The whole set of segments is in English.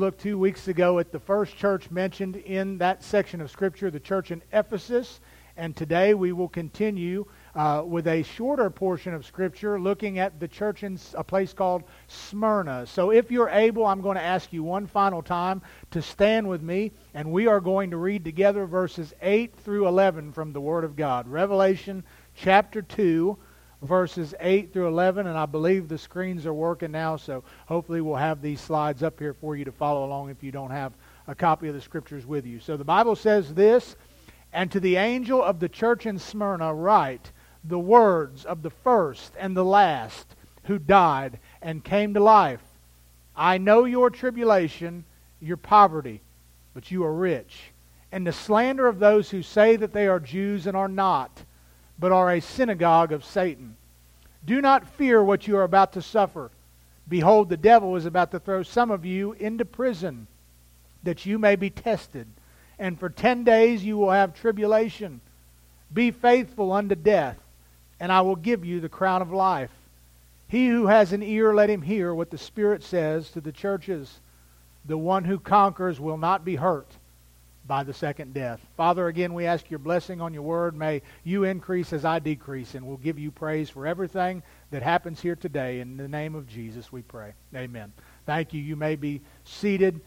looked two weeks ago at the first church mentioned in that section of Scripture, the church in Ephesus. And today we will continue uh, with a shorter portion of Scripture looking at the church in a place called Smyrna. So if you're able, I'm going to ask you one final time to stand with me, and we are going to read together verses 8 through 11 from the Word of God. Revelation chapter 2 verses 8 through 11, and I believe the screens are working now, so hopefully we'll have these slides up here for you to follow along if you don't have a copy of the scriptures with you. So the Bible says this, and to the angel of the church in Smyrna write the words of the first and the last who died and came to life. I know your tribulation, your poverty, but you are rich, and the slander of those who say that they are Jews and are not but are a synagogue of Satan. Do not fear what you are about to suffer. Behold, the devil is about to throw some of you into prison, that you may be tested. And for ten days you will have tribulation. Be faithful unto death, and I will give you the crown of life. He who has an ear, let him hear what the Spirit says to the churches. The one who conquers will not be hurt by the second death. Father, again, we ask your blessing on your word. May you increase as I decrease, and we'll give you praise for everything that happens here today. In the name of Jesus, we pray. Amen. Thank you. You may be seated.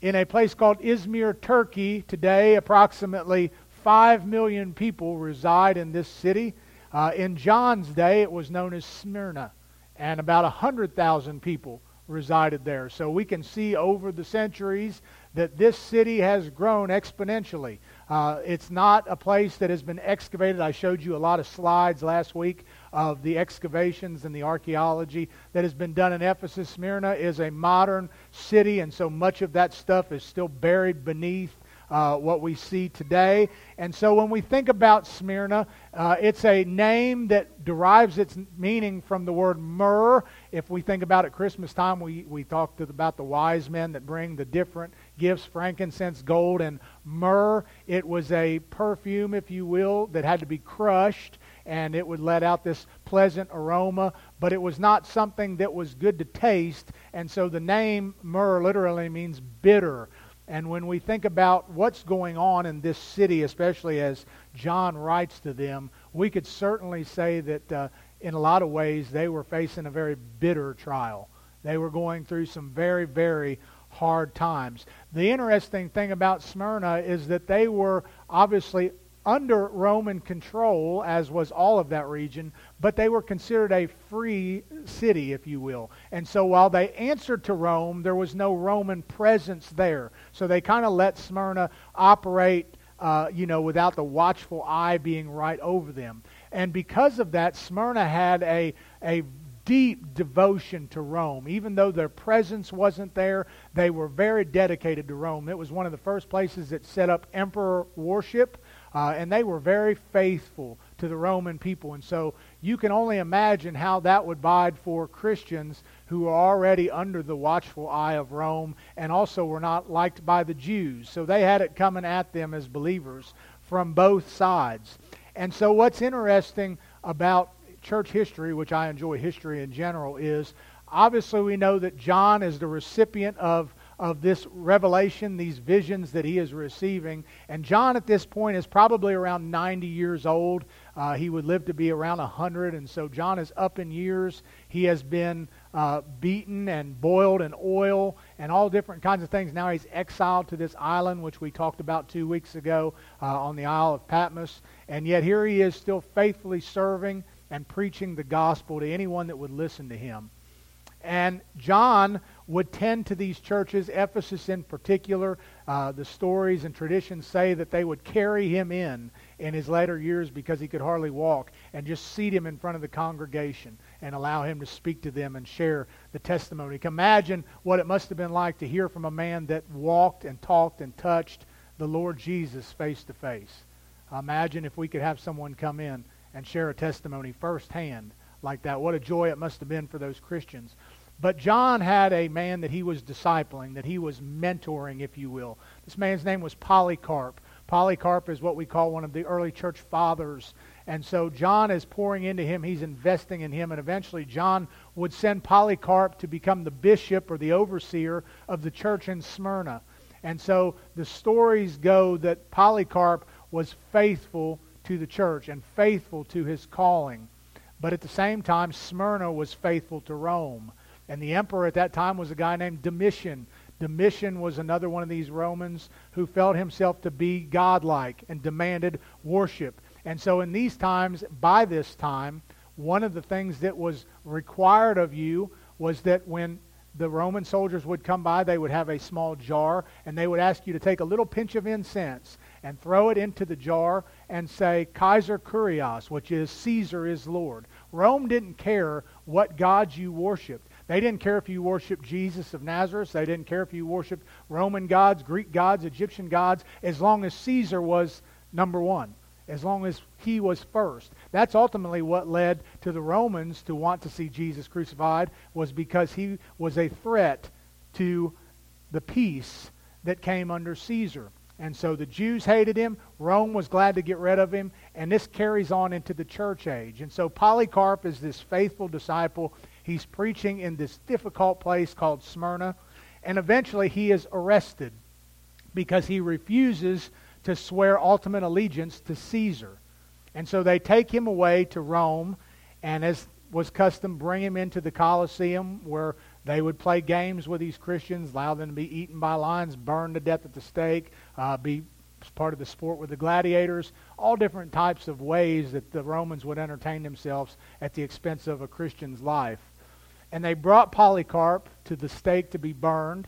In a place called Izmir, Turkey, today, approximately 5 million people reside in this city. Uh, in John's day, it was known as Smyrna, and about 100,000 people resided there. So we can see over the centuries that this city has grown exponentially. Uh, it's not a place that has been excavated. I showed you a lot of slides last week of the excavations and the archaeology that has been done in Ephesus. Smyrna is a modern city, and so much of that stuff is still buried beneath uh, what we see today. And so when we think about Smyrna, uh, it's a name that derives its meaning from the word myrrh. If we think about it Christmas time, we, we talked about the wise men that bring the different gifts frankincense, gold, and myrrh. It was a perfume, if you will, that had to be crushed and it would let out this pleasant aroma, but it was not something that was good to taste. And so the name myrrh literally means bitter. And when we think about what's going on in this city, especially as John writes to them, we could certainly say that uh, in a lot of ways they were facing a very bitter trial. They were going through some very, very hard times. The interesting thing about Smyrna is that they were obviously under Roman control, as was all of that region, but they were considered a free city, if you will. And so while they answered to Rome, there was no Roman presence there. So they kind of let Smyrna operate, uh, you know, without the watchful eye being right over them. And because of that, Smyrna had a, a deep devotion to Rome. Even though their presence wasn't there, they were very dedicated to Rome. It was one of the first places that set up emperor worship, uh, and they were very faithful to the Roman people. And so you can only imagine how that would bide for Christians who are already under the watchful eye of Rome and also were not liked by the Jews. So they had it coming at them as believers from both sides. And so what's interesting about church history, which I enjoy history in general, is obviously we know that John is the recipient of, of this revelation, these visions that he is receiving. And John at this point is probably around 90 years old. Uh, he would live to be around 100, and so John is up in years. He has been uh, beaten and boiled in oil and all different kinds of things. Now he's exiled to this island, which we talked about two weeks ago uh, on the Isle of Patmos. And yet here he is still faithfully serving and preaching the gospel to anyone that would listen to him. And John would tend to these churches, Ephesus in particular. Uh, the stories and traditions say that they would carry him in in his later years because he could hardly walk and just seat him in front of the congregation and allow him to speak to them and share the testimony. Imagine what it must have been like to hear from a man that walked and talked and touched the Lord Jesus face to face. Imagine if we could have someone come in and share a testimony firsthand like that. What a joy it must have been for those Christians. But John had a man that he was discipling, that he was mentoring, if you will. This man's name was Polycarp. Polycarp is what we call one of the early church fathers. And so John is pouring into him, he's investing in him, and eventually John would send Polycarp to become the bishop or the overseer of the church in Smyrna. And so the stories go that Polycarp was faithful to the church and faithful to his calling. But at the same time, Smyrna was faithful to Rome. And the emperor at that time was a guy named Domitian. Domitian was another one of these Romans who felt himself to be godlike and demanded worship. And so in these times, by this time, one of the things that was required of you was that when the Roman soldiers would come by, they would have a small jar, and they would ask you to take a little pinch of incense and throw it into the jar and say, Kaiser Kurios, which is Caesar is Lord. Rome didn't care what gods you worshiped. They didn't care if you worshiped Jesus of Nazareth. They didn't care if you worshiped Roman gods, Greek gods, Egyptian gods, as long as Caesar was number one, as long as he was first. That's ultimately what led to the Romans to want to see Jesus crucified, was because he was a threat to the peace that came under Caesar. And so the Jews hated him. Rome was glad to get rid of him. And this carries on into the church age. And so Polycarp is this faithful disciple. He's preaching in this difficult place called Smyrna. And eventually he is arrested because he refuses to swear ultimate allegiance to Caesar. And so they take him away to Rome. And as was custom, bring him into the Colosseum where they would play games with these Christians, allow them to be eaten by lions, burned to death at the stake, uh, be part of the sport with the gladiators, all different types of ways that the Romans would entertain themselves at the expense of a Christian's life. And they brought Polycarp to the stake to be burned,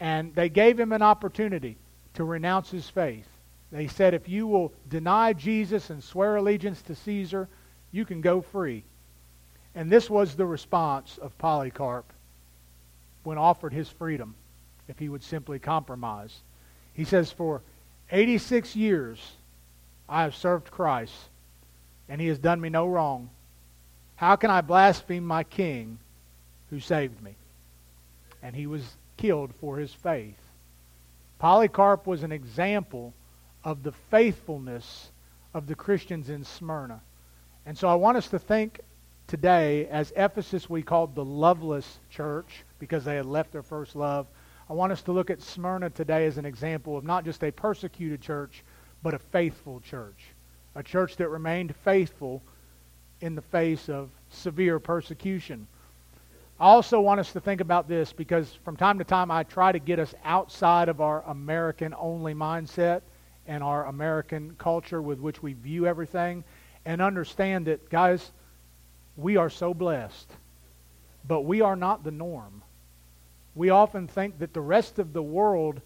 and they gave him an opportunity to renounce his faith. They said, if you will deny Jesus and swear allegiance to Caesar, you can go free. And this was the response of Polycarp when offered his freedom if he would simply compromise. He says, For 86 years I have served Christ, and he has done me no wrong. How can I blaspheme my king who saved me? And he was killed for his faith. Polycarp was an example of the faithfulness of the Christians in Smyrna. And so I want us to think today, as Ephesus we called the loveless church, because they had left their first love. I want us to look at Smyrna today as an example of not just a persecuted church, but a faithful church. A church that remained faithful in the face of severe persecution. I also want us to think about this because from time to time I try to get us outside of our American only mindset and our American culture with which we view everything and understand that, guys, we are so blessed, but we are not the norm we often think that the rest of the world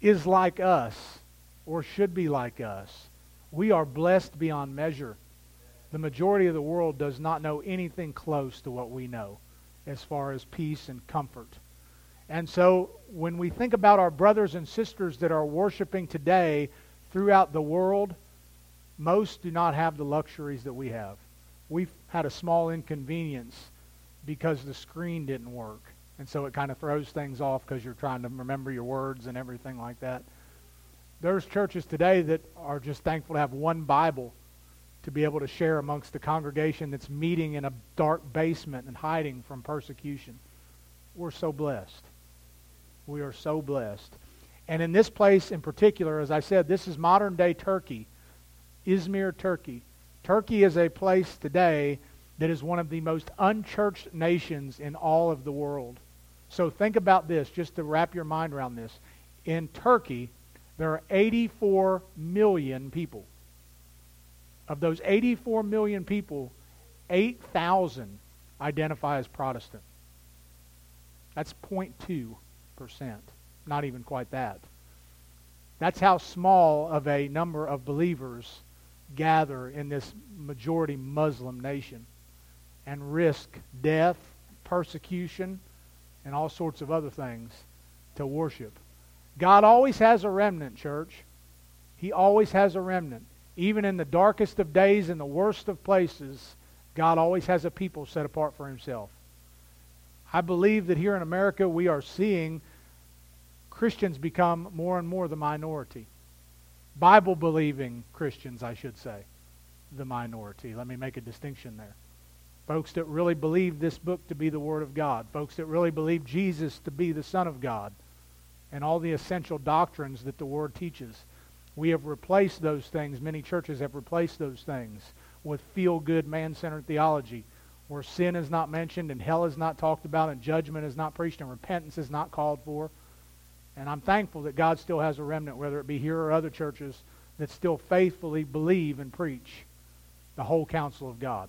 is like us or should be like us. We are blessed beyond measure. The majority of the world does not know anything close to what we know as far as peace and comfort. And so when we think about our brothers and sisters that are worshiping today throughout the world, most do not have the luxuries that we have. We've had a small inconvenience because the screen didn't work. And so it kind of throws things off because you're trying to remember your words and everything like that. There's churches today that are just thankful to have one Bible to be able to share amongst the congregation that's meeting in a dark basement and hiding from persecution. We're so blessed. We are so blessed. And in this place in particular, as I said, this is modern day Turkey, Izmir, Turkey. Turkey is a place today that is one of the most unchurched nations in all of the world. So think about this, just to wrap your mind around this. In Turkey, there are 84 million people. Of those 84 million people, 8,000 identify as Protestant. That's 0.2%. Not even quite that. That's how small of a number of believers gather in this majority Muslim nation and risk death, persecution, and all sorts of other things to worship. God always has a remnant, church. He always has a remnant. Even in the darkest of days, and the worst of places, God always has a people set apart for himself. I believe that here in America we are seeing Christians become more and more the minority. Bible believing Christians, I should say, the minority. Let me make a distinction there. folks that really believe this book to be the Word of God, folks that really believe Jesus to be the Son of God, and all the essential doctrines that the Word teaches. We have replaced those things, many churches have replaced those things with feel good, man centered theology where sin is not mentioned and hell is not talked about and judgment is not preached and repentance is not called for. And I'm thankful that God still has a remnant, whether it be here or other churches, that still faithfully believe and preach the whole counsel of God.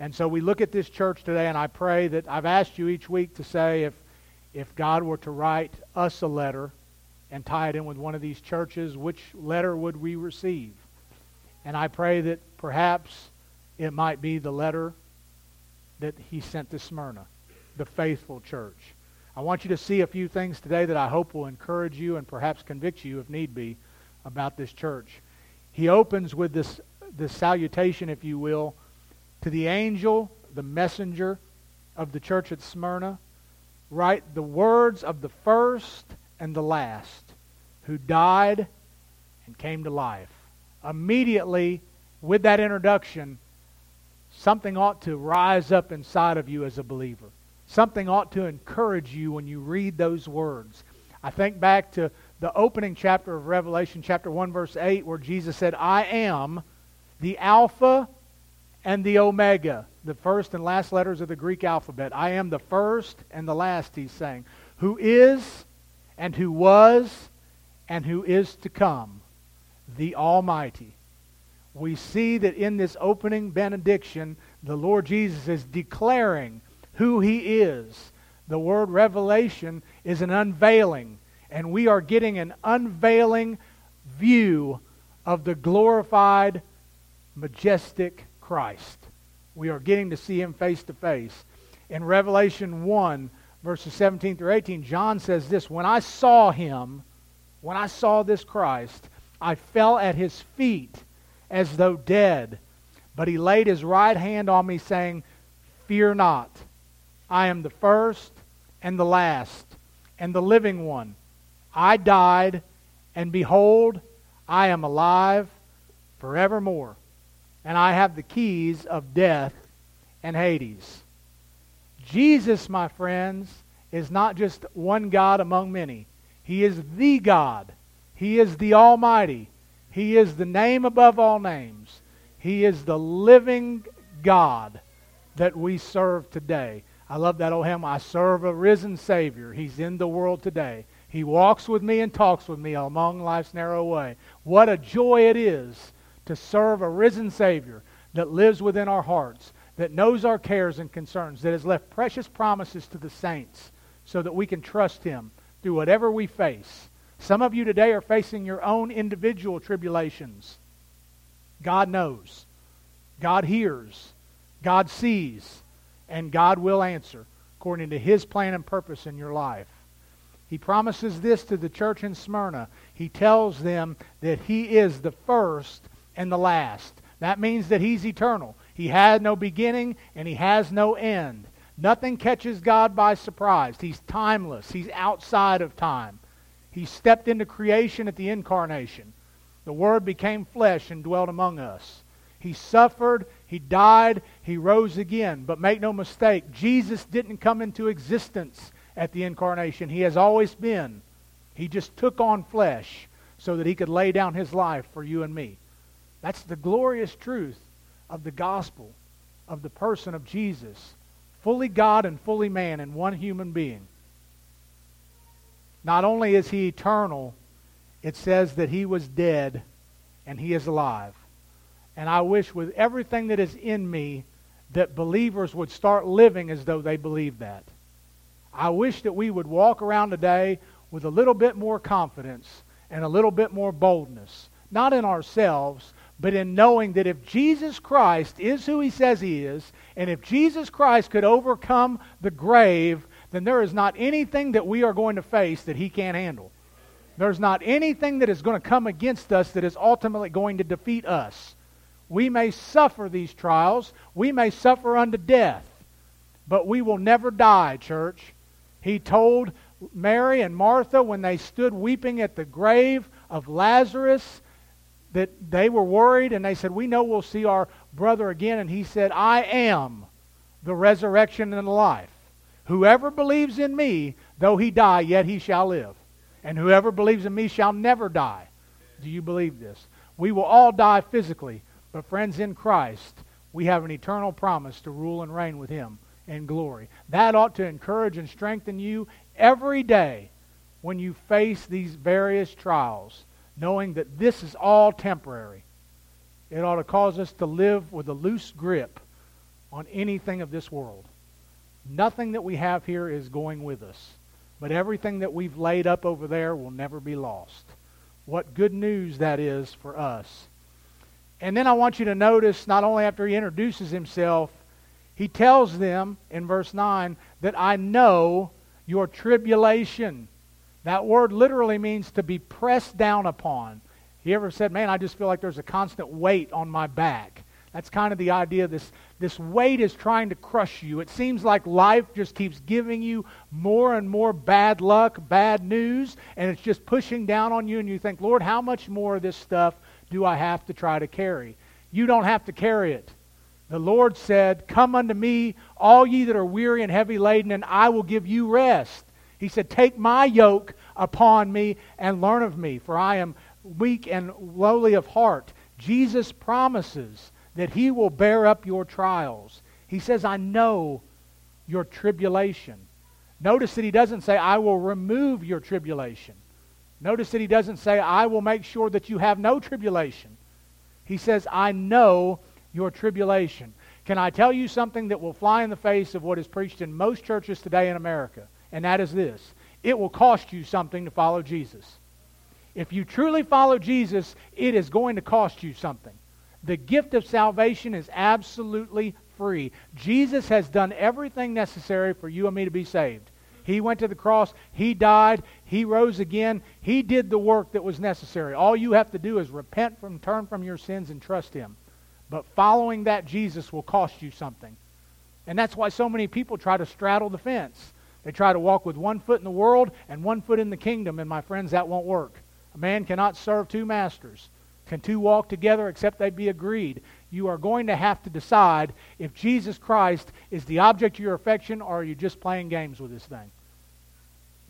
And so we look at this church today, and I pray that I've asked you each week to say if, if God were to write us a letter and tie it in with one of these churches, which letter would we receive? And I pray that perhaps it might be the letter that he sent to Smyrna, the faithful church. I want you to see a few things today that I hope will encourage you and perhaps convict you, if need be, about this church. He opens with this, this salutation, if you will, to the angel, the messenger of the church at Smyrna. Write the words of the first and the last who died and came to life. Immediately, with that introduction, Something ought to rise up inside of you as a believer. Something ought to encourage you when you read those words. I think back to the opening chapter of Revelation, chapter 1, verse 8, where Jesus said, I am the Alpha and the Omega, the first and last letters of the Greek alphabet. I am the first and the last, he's saying, who is and who was and who is to come, the Almighty we see that in this opening benediction, the Lord Jesus is declaring who he is. The word revelation is an unveiling, and we are getting an unveiling view of the glorified, majestic Christ. We are getting to see him face to face. In Revelation 1, verses 17 through 18, John says this When I saw him, when I saw this Christ, I fell at his feet as though dead. But he laid his right hand on me, saying, Fear not. I am the first and the last and the living one. I died, and behold, I am alive forevermore. And I have the keys of death and Hades. Jesus, my friends, is not just one God among many. He is the God. He is the Almighty. He is the name above all names. He is the living God that we serve today. I love that old hymn. I serve a risen Savior. He's in the world today. He walks with me and talks with me along life's narrow way. What a joy it is to serve a risen Savior that lives within our hearts, that knows our cares and concerns, that has left precious promises to the saints so that we can trust Him through whatever we face. Some of you today are facing your own individual tribulations. God knows. God hears. God sees. And God will answer according to His plan and purpose in your life. He promises this to the church in Smyrna. He tells them that He is the first and the last. That means that He's eternal. He had no beginning and He has no end. Nothing catches God by surprise. He's timeless. He's outside of time. He stepped into creation at the incarnation. The Word became flesh and dwelt among us. He suffered, He died, He rose again. But make no mistake, Jesus didn't come into existence at the incarnation. He has always been. He just took on flesh so that He could lay down His life for you and me. That's the glorious truth of the gospel, of the person of Jesus. Fully God and fully man in one human being. Not only is he eternal, it says that he was dead and he is alive. And I wish with everything that is in me that believers would start living as though they believe that. I wish that we would walk around today with a little bit more confidence and a little bit more boldness, not in ourselves, but in knowing that if Jesus Christ is who he says he is, and if Jesus Christ could overcome the grave then there is not anything that we are going to face that he can't handle. There's not anything that is going to come against us that is ultimately going to defeat us. We may suffer these trials, we may suffer unto death, but we will never die, church. He told Mary and Martha when they stood weeping at the grave of Lazarus that they were worried and they said, We know we'll see our brother again. And he said, I am the resurrection and the life. Whoever believes in me, though he die, yet he shall live. And whoever believes in me shall never die. Do you believe this? We will all die physically, but friends, in Christ, we have an eternal promise to rule and reign with him in glory. That ought to encourage and strengthen you every day when you face these various trials, knowing that this is all temporary. It ought to cause us to live with a loose grip on anything of this world. Nothing that we have here is going with us, but everything that we've laid up over there will never be lost. What good news that is for us. And then I want you to notice, not only after he introduces himself, he tells them in verse 9 that I know your tribulation. That word literally means to be pressed down upon. You ever said, Man, I just feel like there's a constant weight on my back. That's kind of the idea. This, this weight is trying to crush you. It seems like life just keeps giving you more and more bad luck, bad news, and it's just pushing down on you, and you think, Lord, how much more of this stuff do I have to try to carry? You don't have to carry it. The Lord said, Come unto me, all ye that are weary and heavy laden, and I will give you rest. He said, Take my yoke upon me and learn of me, for I am weak and lowly of heart. Jesus promises that he will bear up your trials. He says, I know your tribulation. Notice that he doesn't say, I will remove your tribulation. Notice that he doesn't say, I will make sure that you have no tribulation. He says, I know your tribulation. Can I tell you something that will fly in the face of what is preached in most churches today in America? And that is this it will cost you something to follow Jesus. If you truly follow Jesus, it is going to cost you something. The gift of salvation is absolutely free. Jesus has done everything necessary for you and me to be saved. He went to the cross, He died, He rose again, He did the work that was necessary. All you have to do is repent from, turn from your sins, and trust Him. But following that Jesus will cost you something. And that's why so many people try to straddle the fence. They try to walk with one foot in the world and one foot in the kingdom, and my friends, that won't work. A man cannot serve two masters. Can two walk together except they be agreed? You are going to have to decide if Jesus Christ is the object of your affection or are you just playing games with this thing?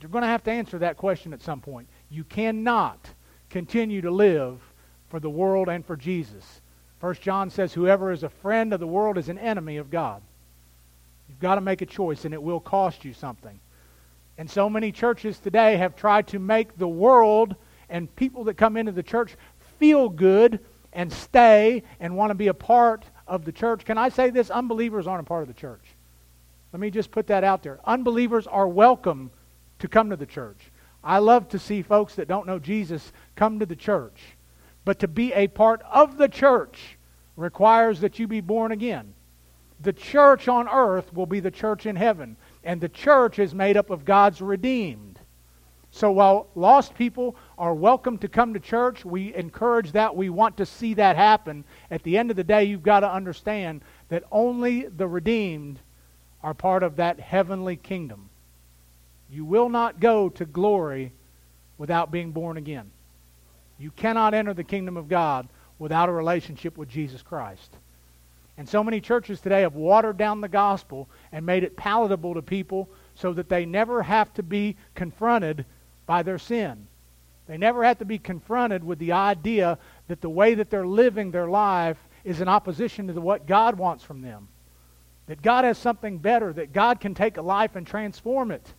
You're going to have to answer that question at some point. You cannot continue to live for the world and for Jesus. First John says, Whoever is a friend of the world is an enemy of God. You've got to make a choice, and it will cost you something. And so many churches today have tried to make the world and people that come into the church feel good and stay and want to be a part of the church. Can I say this? Unbelievers aren't a part of the church. Let me just put that out there. Unbelievers are welcome to come to the church. I love to see folks that don't know Jesus come to the church. But to be a part of the church requires that you be born again. The church on earth will be the church in heaven. And the church is made up of God's redeemed. So while lost people are welcome to come to church, we encourage that. We want to see that happen. At the end of the day, you've got to understand that only the redeemed are part of that heavenly kingdom. You will not go to glory without being born again. You cannot enter the kingdom of God without a relationship with Jesus Christ. And so many churches today have watered down the gospel and made it palatable to people so that they never have to be confronted by their sin. They never have to be confronted with the idea that the way that they're living their life is in opposition to what God wants from them. That God has something better, that God can take a life and transform it.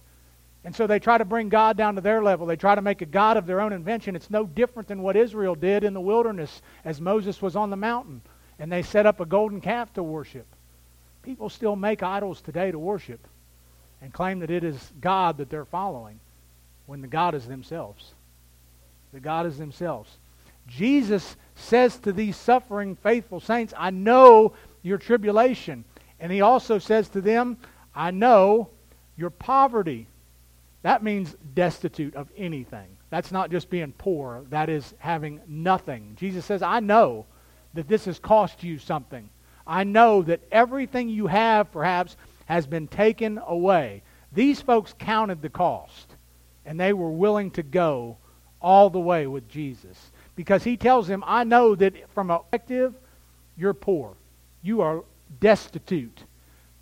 And so they try to bring God down to their level. They try to make a God of their own invention. It's no different than what Israel did in the wilderness as Moses was on the mountain. And they set up a golden calf to worship. People still make idols today to worship and claim that it is God that they're following when the God is themselves. The God is themselves. Jesus says to these suffering, faithful saints, I know your tribulation. And he also says to them, I know your poverty. That means destitute of anything. That's not just being poor, that is having nothing. Jesus says, I know that this has cost you something. I know that everything you have, perhaps, has been taken away. These folks counted the cost, and they were willing to go all the way with Jesus. because he tells them, I know that from a perspective, you're poor. You are destitute.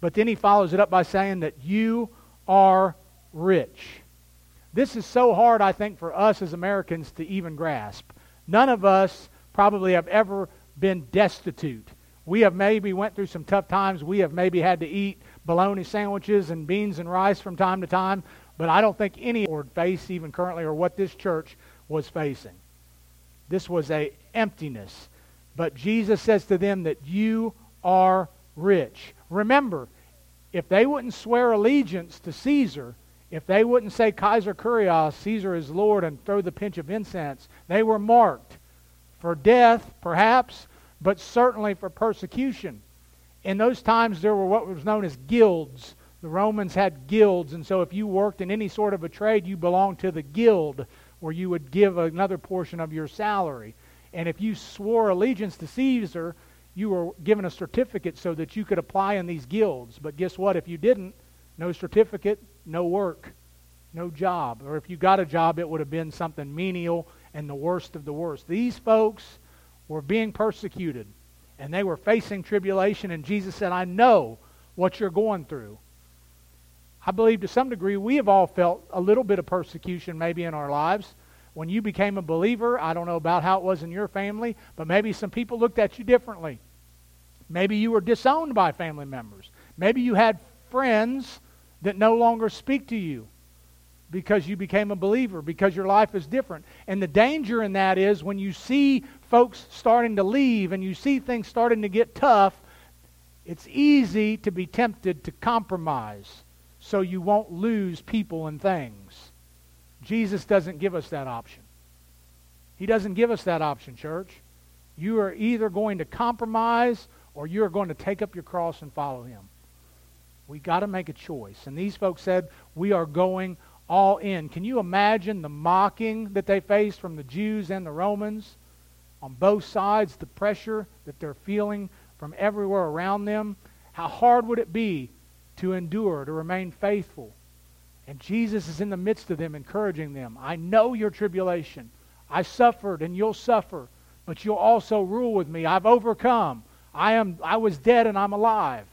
But then he follows it up by saying that you are rich. This is so hard, I think, for us as Americans to even grasp. None of us probably have ever been destitute. We have maybe went through some tough times. We have maybe had to eat bologna sandwiches and beans and rice from time to time. But I don't think any Lord face even currently or what this church was facing. This was a emptiness. But Jesus says to them that you are rich. Remember, if they wouldn't swear allegiance to Caesar, if they wouldn't say Kaiser Kurios, Caesar is Lord, and throw the pinch of incense, they were marked for death, perhaps, but certainly for persecution. In those times, there were what was known as guilds. The Romans had guilds, and so if you worked in any sort of a trade, you belonged to the guild, where you would give another portion of your salary. And if you swore allegiance to Caesar, you were given a certificate so that you could apply in these guilds. But guess what? If you didn't, no certificate, no work, no job. Or if you got a job, it would have been something menial and the worst of the worst. These folks were being persecuted and they were facing tribulation, and Jesus said, I know what you're going through. I believe to some degree we have all felt a little bit of persecution maybe in our lives. When you became a believer, I don't know about how it was in your family, but maybe some people looked at you differently. Maybe you were disowned by family members. Maybe you had friends that no longer speak to you because you became a believer, because your life is different. And the danger in that is when you see folks starting to leave and you see things starting to get tough, it's easy to be tempted to compromise so you won't lose people and things. Jesus doesn't give us that option. He doesn't give us that option, church. You are either going to compromise or you are going to take up your cross and follow him. We got to make a choice. And these folks said, We are going all in. Can you imagine the mocking that they faced from the Jews and the Romans? On both sides, the pressure that they're feeling from everywhere around them. How hard would it be to endure, to remain faithful? And Jesus is in the midst of them, encouraging them. I know your tribulation. I suffered, and you'll suffer, but you'll also rule with me. I've overcome. I am I was dead and I'm alive.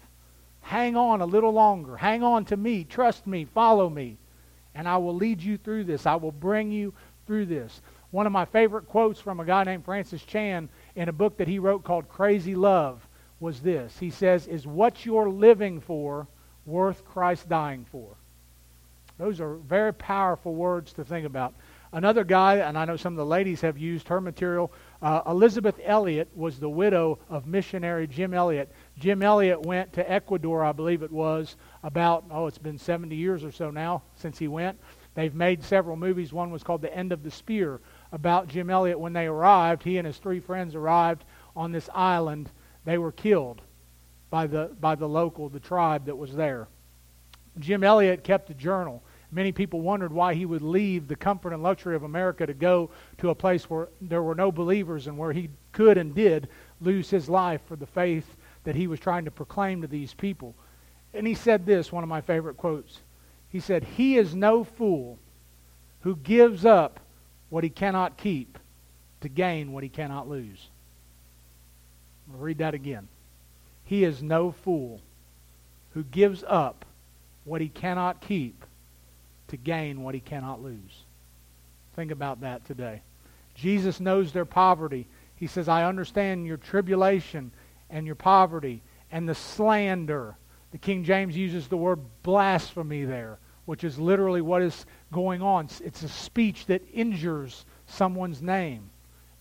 Hang on a little longer. Hang on to me. Trust me. Follow me. And I will lead you through this. I will bring you through this. One of my favorite quotes from a guy named Francis Chan in a book that he wrote called Crazy Love was this. He says, Is what you're living for worth Christ dying for? Those are very powerful words to think about. Another guy, and I know some of the ladies have used her material, uh, Elisabeth Elliot was the widow of missionary Jim Elliot. Jim Elliot went to Ecuador, I believe it was, about, oh, it's been 70 years or so now since he went. They've made several movies. One was called The End of the Spear about Jim Elliot. When they arrived, he and his three friends arrived on this island. They were killed by the, by the local, the tribe that was there. Jim Elliot kept a journal. Many people wondered why he would leave the comfort and luxury of America to go to a place where there were no believers and where he could and did lose his life for the faith that he was trying to proclaim to these people. And he said this, one of my favorite quotes. He said, He is no fool who gives up what he cannot keep to gain what he cannot lose. I'll read that again. He is no fool who gives up what he cannot keep to gain what he cannot lose. Think about that today. Jesus knows their poverty. He says, I understand your tribulation and your poverty and the slander. The King James uses the word blasphemy there, which is literally what is going on. It's a speech that injures someone's name.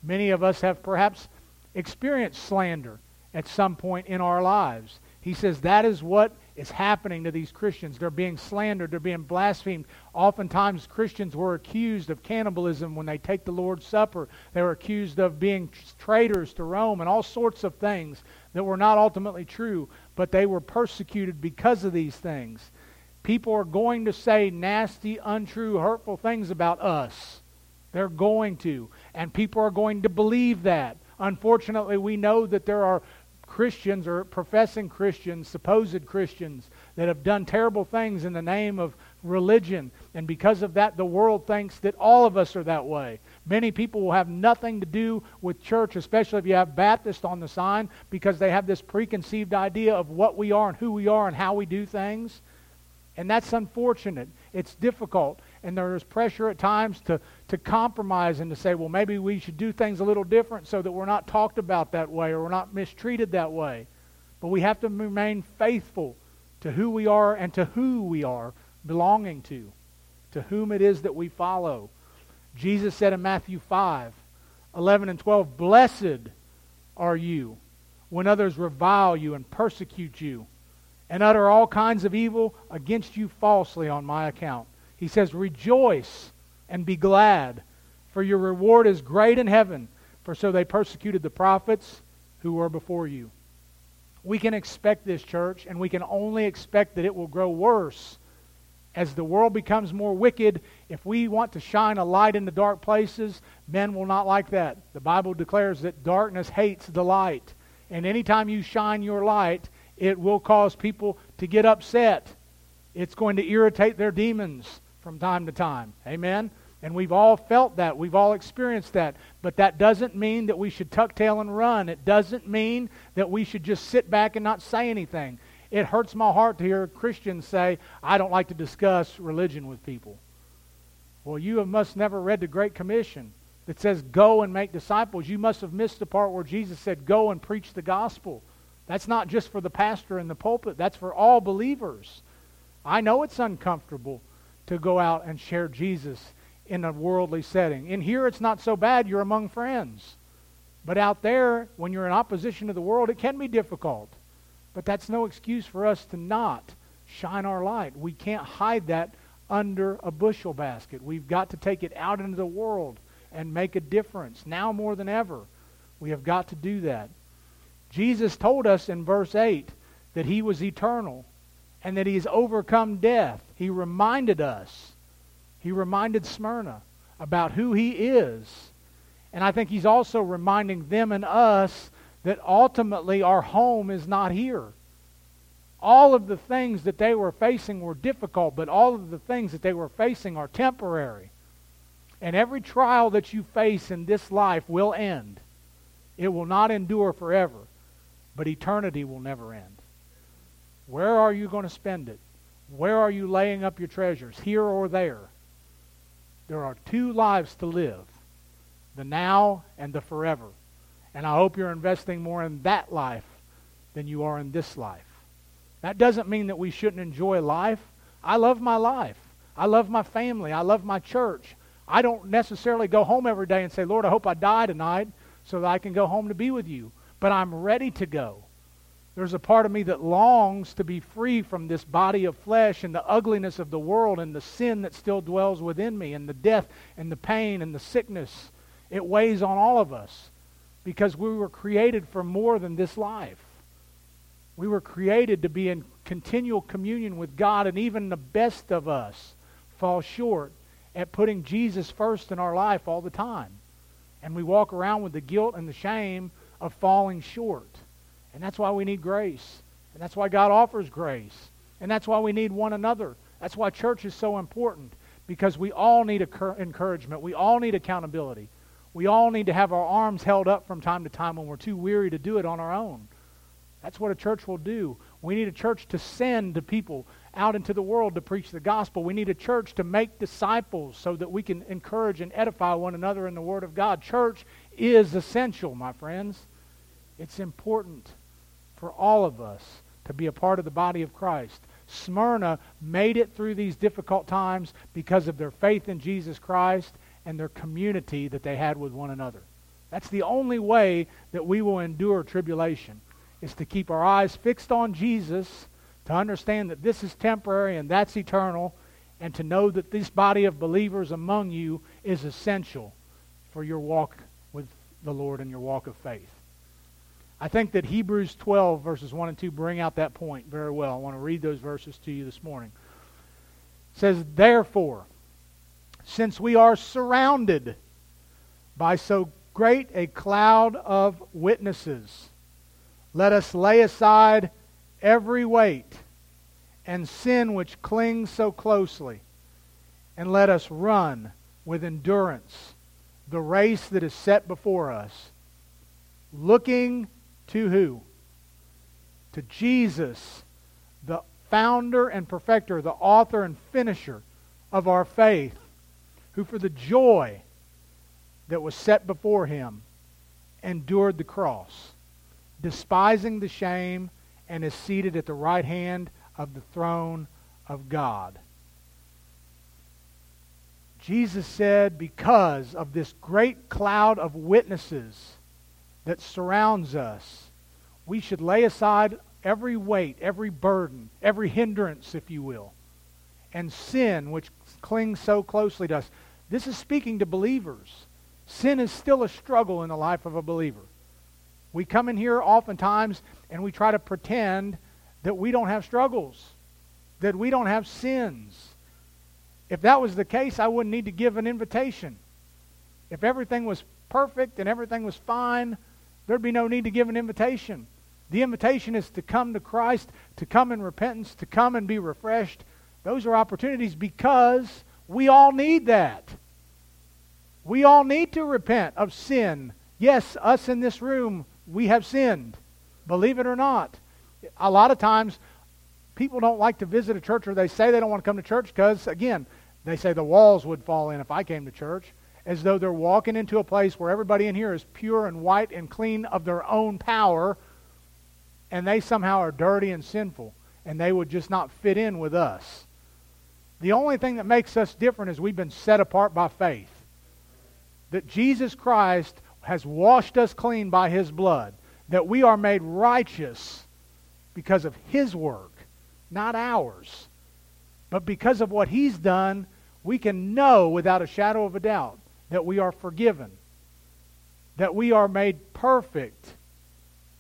Many of us have perhaps experienced slander at some point in our lives. He says that is what is happening to these Christians. They're being slandered, they're being blasphemed. Oftentimes, Christians were accused of cannibalism when they take the Lord's Supper. They were accused of being traitors to Rome and all sorts of things that were not ultimately true, but they were persecuted because of these things. People are going to say nasty, untrue, hurtful things about us. They're going to. And people are going to believe that. Unfortunately, we know that there are Christians or professing Christians, supposed Christians, that have done terrible things in the name of religion. And because of that, the world thinks that all of us are that way. Many people will have nothing to do with church, especially if you have Baptist on the sign, because they have this preconceived idea of what we are and who we are and how we do things. And that's unfortunate. It's difficult. And there is pressure at times to, to compromise and to say, well, maybe we should do things a little different so that we're not talked about that way or we're not mistreated that way. But we have to remain faithful to who we are and to who we are belonging to, to whom it is that we follow. Jesus said in Matthew 5 11 and 12, Blessed are you when others revile you and persecute you and utter all kinds of evil against you falsely on my account. He says, Rejoice and be glad, for your reward is great in heaven, for so they persecuted the prophets who were before you. We can expect this, church, and we can only expect that it will grow worse as the world becomes more wicked. If we want to shine a light in the dark places, men will not like that. The Bible declares that darkness hates the light. And anytime you shine your light, it will cause people to get upset. It's going to irritate their demons from time to time. Amen? And we've all felt that. We've all experienced that. But that doesn't mean that we should tuck tail and run. It doesn't mean that we should just sit back and not say anything. It hurts my heart to hear Christians say, I don't like to discuss religion with people. Well, you have must never read the Great Commission that says, Go and make disciples. You must have missed the part where Jesus said, Go and preach the gospel. That's not just for the pastor in the pulpit, that's for all believers. I know it's uncomfortable to go out and share Jesus in a worldly setting. In here, it's not so bad. You're among friends. But out there, when you're in opposition to the world, it can be difficult. But that's no excuse for us to not shine our light. We can't hide that under a bushel basket. We've got to take it out into the world and make a difference. Now more than ever, we have got to do that. Jesus told us in verse 8 that he was eternal and that he has overcome death. He reminded us, he reminded Smyrna about who he is. And I think he's also reminding them and us that ultimately our home is not here. All of the things that they were facing were difficult, but all of the things that they were facing are temporary. And every trial that you face in this life will end. It will not endure forever but eternity will never end. Where are you going to spend it? Where are you laying up your treasures, here or there? There are two lives to live the now and the forever. And I hope you're investing more in that life than you are in this life. That doesn't mean that we shouldn't enjoy life. I love my life. I love my family. I love my church. I don't necessarily go home every day and say, Lord, I hope I die tonight so that I can go home to be with you but I'm ready to go. There's a part of me that longs to be free from this body of flesh and the ugliness of the world and the sin that still dwells within me and the death and the pain and the sickness. It weighs on all of us because we were created for more than this life. We were created to be in continual communion with God, and even the best of us fall short at putting Jesus first in our life all the time. And we walk around with the guilt and the shame of falling short. And that's why we need grace. And that's why God offers grace. And that's why we need one another. That's why church is so important because we all need encouragement. We all need accountability. We all need to have our arms held up from time to time when we're too weary to do it on our own. That's what a church will do. We need a church to send people out into the world to preach the gospel. We need a church to make disciples so that we can encourage and edify one another in the Word of God. Church is essential, my friends. It's important for all of us to be a part of the body of Christ. Smyrna made it through these difficult times because of their faith in Jesus Christ and their community that they had with one another. That's the only way that we will endure tribulation, is to keep our eyes fixed on Jesus, to understand that this is temporary and that's eternal, and to know that this body of believers among you is essential for your walk with the Lord and your walk of faith. I think that Hebrews 12, verses 1 and 2, bring out that point very well. I want to read those verses to you this morning. It says, Therefore, since we are surrounded by so great a cloud of witnesses, let us lay aside every weight and sin which clings so closely, and let us run with endurance the race that is set before us. Looking to who? To Jesus, the founder and perfecter, the author and finisher of our faith, who for the joy that was set before him endured the cross, despising the shame, and is seated at the right hand of the throne of God. Jesus said, because of this great cloud of witnesses that surrounds us, we should lay aside every weight, every burden, every hindrance, if you will, and sin which clings so closely to us. This is speaking to believers. Sin is still a struggle in the life of a believer. We come in here oftentimes and we try to pretend that we don't have struggles, that we don't have sins. If that was the case, I wouldn't need to give an invitation. If everything was perfect and everything was fine, there'd be no need to give an invitation. The invitation is to come to Christ, to come in repentance, to come and be refreshed. Those are opportunities because we all need that. We all need to repent of sin. Yes, us in this room, we have sinned. Believe it or not. A lot of times, people don't like to visit a church or they say they don't want to come to church because, again, they say the walls would fall in if I came to church. As though they're walking into a place where everybody in here is pure and white and clean of their own power and they somehow are dirty and sinful, and they would just not fit in with us. The only thing that makes us different is we've been set apart by faith. That Jesus Christ has washed us clean by his blood, that we are made righteous because of his work, not ours. But because of what he's done, we can know without a shadow of a doubt that we are forgiven, that we are made perfect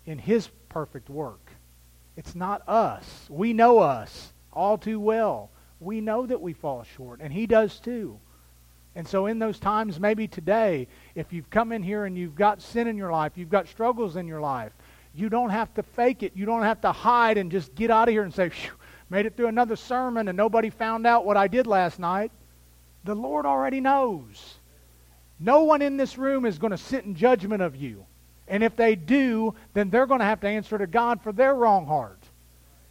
in his perfect work. It's not us. We know us all too well. We know that we fall short, and He does too. And so, in those times, maybe today, if you've come in here and you've got sin in your life, you've got struggles in your life, you don't have to fake it. You don't have to hide and just get out of here and say, made it through another sermon and nobody found out what I did last night. The Lord already knows. No one in this room is going to sit in judgment of you. And if they do, then they're going to have to answer to God for their wrong heart.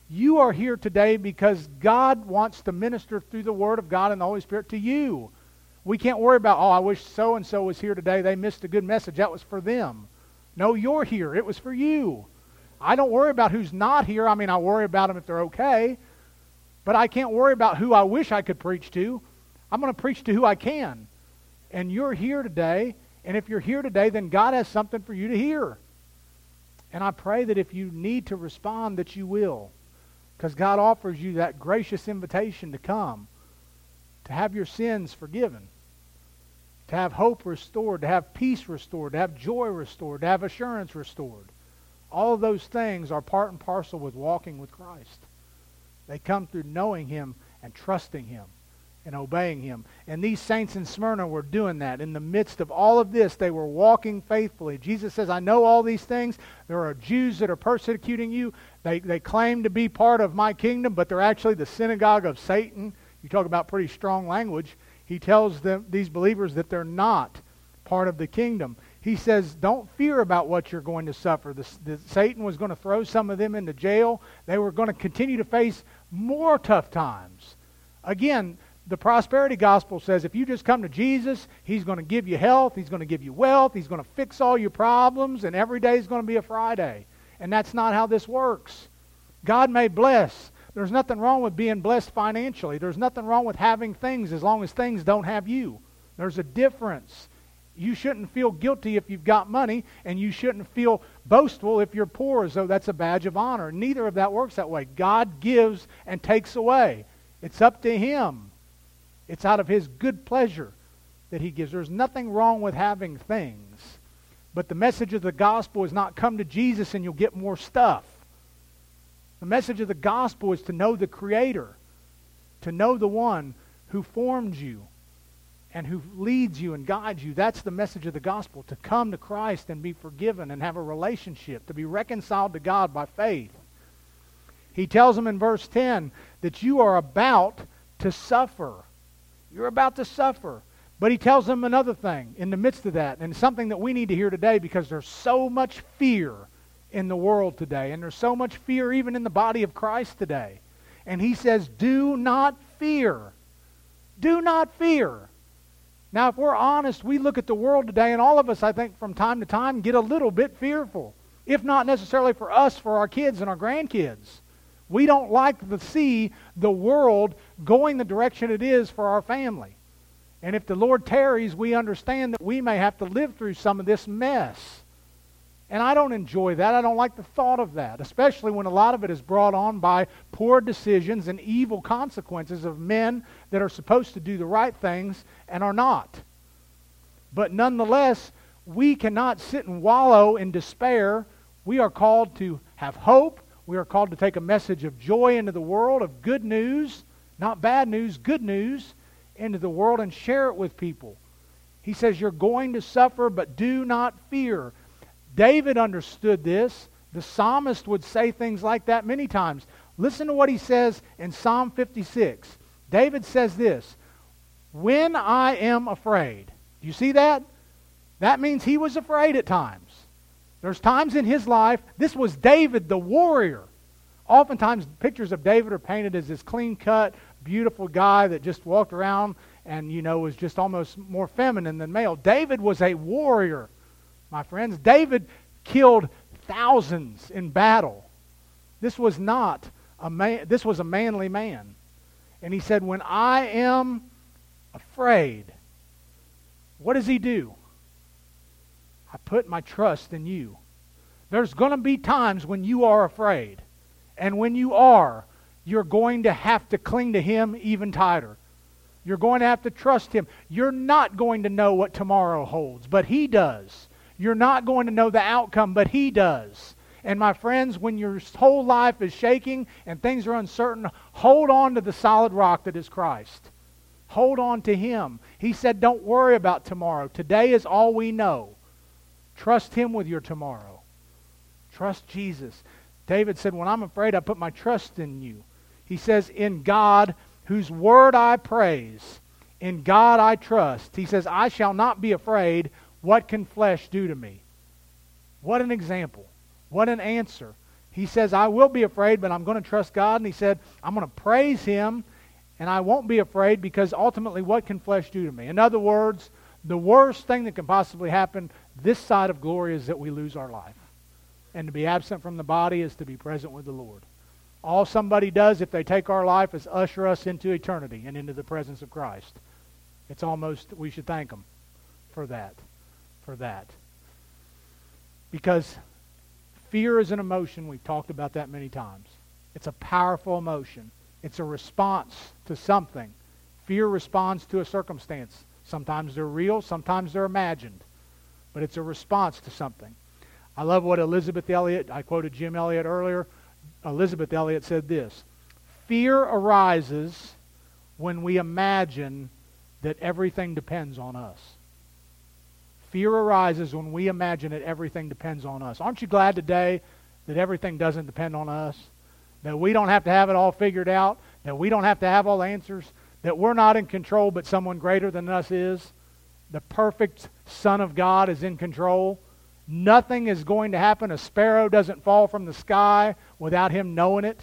You are here today because God wants to minister through the Word of God and the Holy Spirit to you. We can't worry about, oh, I wish so and so was here today. They missed a good message. That was for them. No, you're here. It was for you. I don't worry about who's not here. I mean, I worry about them if they're okay. But I can't worry about who I wish I could preach to. I'm going to preach to who I can. And you're here today, and if you're here today, then God has something for you to hear. And I pray that if you need to respond, that you will. Because God offers you that gracious invitation to come, to have your sins forgiven, to have hope restored, to have peace restored, to have joy restored, to have assurance restored. All of those things are part and parcel with walking with Christ. They come through knowing Him and trusting Him and obeying him. And these saints in Smyrna were doing that. In the midst of all of this, they were walking faithfully. Jesus says, I know all these things. There are Jews that are persecuting you. They, they claim to be part of my kingdom, but they're actually the synagogue of Satan. You talk about pretty strong language. He tells them, these believers that they're not part of the kingdom. He says, don't fear about what you're going to suffer. The, the, Satan was going to throw some of them into jail. They were going to continue to face more tough times. Again, the prosperity gospel says if you just come to Jesus, He's going to give you health, He's going to give you wealth, He's going to fix all your problems, and every day is going to be a Friday. And that's not how this works. God may bless. There's nothing wrong with being blessed financially. There's nothing wrong with having things as long as things don't have you. There's a difference. You shouldn't feel guilty if you've got money, and you shouldn't feel boastful if you're poor as though that's a badge of honor. Neither of that works that way. God gives and takes away. It's up to Him. It's out of His good pleasure that He gives. There's nothing wrong with having things. But the message of the gospel is not come to Jesus and you'll get more stuff. The message of the gospel is to know the Creator, to know the one who formed you and who leads you and guides you. That's the message of the gospel to come to Christ and be forgiven and have a relationship, to be reconciled to God by faith. He tells them in verse 10 that you are about to suffer. You're about to suffer. But he tells them another thing in the midst of that, and something that we need to hear today because there's so much fear in the world today, and there's so much fear even in the body of Christ today. And he says, Do not fear. Do not fear. Now, if we're honest, we look at the world today, and all of us, I think, from time to time, get a little bit fearful. If not necessarily for us, for our kids and our grandkids. We don't like to see the world going the direction it is for our family. And if the Lord tarries, we understand that we may have to live through some of this mess. And I don't enjoy that. I don't like the thought of that, especially when a lot of it is brought on by poor decisions and evil consequences of men that are supposed to do the right things and are not. But nonetheless, we cannot sit and wallow in despair. We are called to have hope. We are called to take a message of joy into the world, of good news, not bad news, good news into the world and share it with people. He says, You're going to suffer, but do not fear. David understood this. The psalmist would say things like that many times. Listen to what he says in Psalm 56. David says this When I am afraid. Do you see that? That means he was afraid at times. There's times in his life, this was David the warrior. Oftentimes, pictures of David are painted as this clean cut, beautiful guy that just walked around and, you know, was just almost more feminine than male. David was a warrior my friends. David killed thousands in battle. This was not a man, this was a manly man. And he said, When I am afraid, what does he do? I put my trust in you. There's going to be times when you are afraid. And when you are, you're going to have to cling to him even tighter. You're going to have to trust him. You're not going to know what tomorrow holds, but he does. You're not going to know the outcome, but He does. And my friends, when your whole life is shaking and things are uncertain, hold on to the solid rock that is Christ. Hold on to Him. He said, Don't worry about tomorrow. Today is all we know. Trust Him with your tomorrow. Trust Jesus. David said, When I'm afraid, I put my trust in you. He says, In God, whose word I praise, in God I trust. He says, I shall not be afraid. What can flesh do to me? What an example. What an answer. He says, I will be afraid, but I'm going to trust God. And he said, I'm going to praise him, and I won't be afraid because ultimately, what can flesh do to me? In other words, the worst thing that can possibly happen this side of glory is that we lose our life. And to be absent from the body is to be present with the Lord. All somebody does if they take our life is usher us into eternity and into the presence of Christ. It's almost, we should thank them for that for that. Because fear is an emotion. We've talked about that many times. It's a powerful emotion. It's a response to something. Fear responds to a circumstance. Sometimes they're real, sometimes they're imagined. But it's a response to something. I love what Elisabeth Elliot, I quoted Jim Elliot earlier. Elisabeth Elliot said this Fear arises when we imagine that everything depends on us. Fear arises when we imagine that everything depends on us. Aren't you glad today that everything doesn't depend on us? That we don't have to have it all figured out? That we don't have to have all the answers? That we're not in control, but someone greater than us is? The perfect Son of God is in control. Nothing is going to happen. A sparrow doesn't fall from the sky without him knowing it.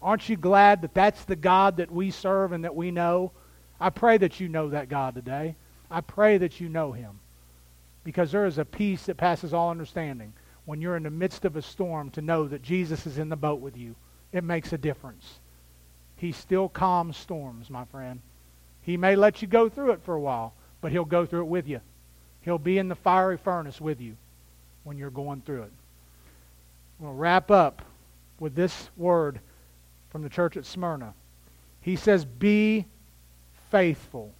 Aren't you glad that that's the God that we serve and that we know? I pray that you know that God today. I pray that you know him because there is a peace that passes all understanding when you're in the midst of a storm to know that Jesus is in the boat with you. It makes a difference. He still calms storms, my friend. He may let you go through it for a while, but he'll go through it with you. He'll be in the fiery furnace with you when you're going through it. We'll wrap up with this word from the church at Smyrna. He says, Be faithful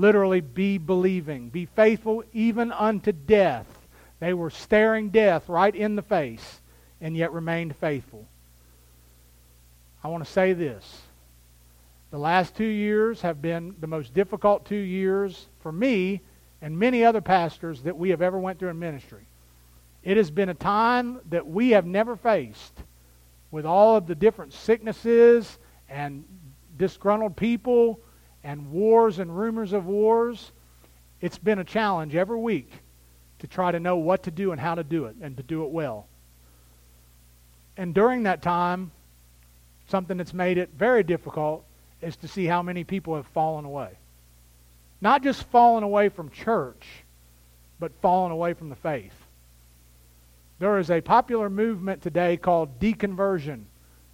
literally be believing. Be faithful even unto death. They were staring death right in the face and yet remained faithful. I want to say this. The last two years have been the most difficult two years for me and many other pastors that we have ever went through in ministry. It has been a time that we have never faced with all of the different sicknesses and disgruntled people and wars and rumors of wars. it's been a challenge every week to try to know what to do and how to do it and to do it well. And during that time, something that's made it very difficult is to see how many people have fallen away. Not just fallen away from church, but fallen away from the faith. There is a popular movement today called deconversion.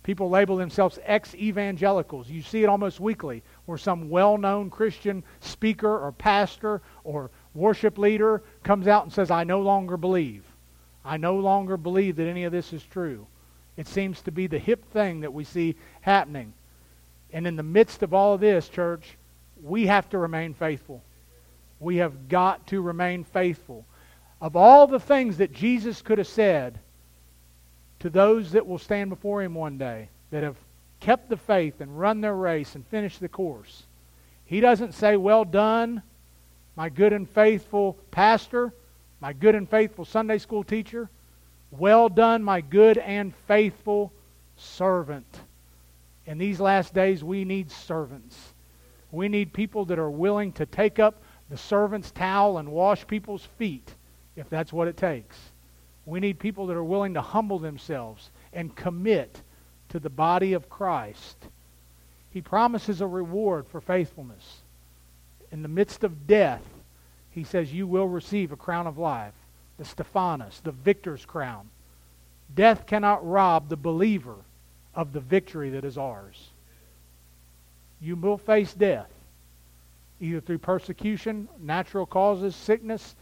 People label themselves ex evangelicals. You see it almost weekly, where some well known Christian speaker or pastor or worship leader comes out and says, I no longer believe. I no longer believe that any of this is true. It seems to be the hip thing that we see happening. And in the midst of all of this, church, we have to remain faithful. We have got to remain faithful. Of all the things that Jesus could have said to those that will stand before him one day, that have kept the faith and run their race and finished the course, he doesn't say, Well done, my good and faithful pastor, my good and faithful Sunday school teacher. Well done, my good and faithful servant. In these last days, we need servants. We need people that are willing to take up the servant's towel and wash people's feet if that's what it takes. We need people that are willing to humble themselves and commit to the body of Christ. He promises a reward for faithfulness. In the midst of death, he says, You will receive a crown of life, the Stephanos, the victor's crown. Death cannot rob the believer of the victory that is ours. You will face death, either through persecution, natural causes, sickness,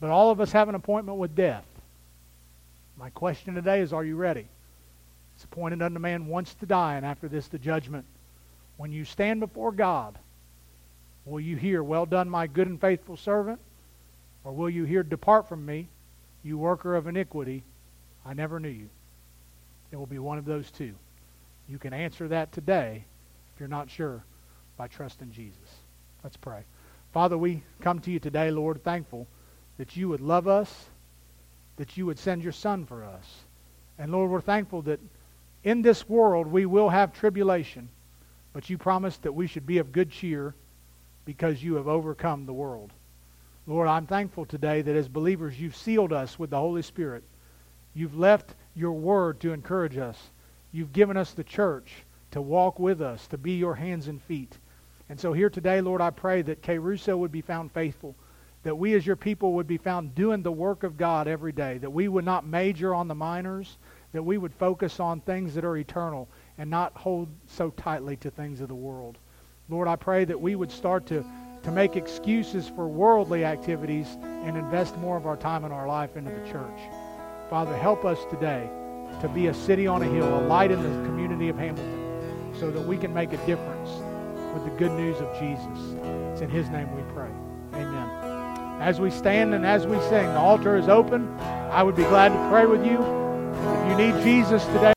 but all of us have an appointment with death. My question today is Are you ready? It's appointed unto man once to die, and after this, the judgment. When you stand before God, will you hear, Well done, my good and faithful servant? Or will you hear, Depart from me, you worker of iniquity? I never knew you. It will be one of those two. You can answer that today if you're not sure by trusting Jesus. Let's pray. Father, we come to you today, Lord, thankful that you would love us, that you would send your Son for us. And Lord, we're thankful that in this world we will have tribulation, but you promised that we should be of good cheer because you have overcome the world. Lord, I'm thankful today that as believers you've sealed us with the Holy Spirit. You've left your word to encourage us. You've given us the church to walk with us, to be your hands and feet. And so here today, Lord, I pray that K. Russo would be found faithful that we as your people would be found doing the work of God every day, that we would not major on the minors, that we would focus on things that are eternal and not hold so tightly to things of the world. Lord, I pray that we would start to, to make excuses for worldly activities and invest more of our time and our life into the church. Father, help us today to be a city on a hill, a light in the community of Hamilton, so that we can make a difference with the good news of Jesus. It's in his name we pray. Amen. As we stand and as we sing, the altar is open. I would be glad to pray with you. If you need Jesus today,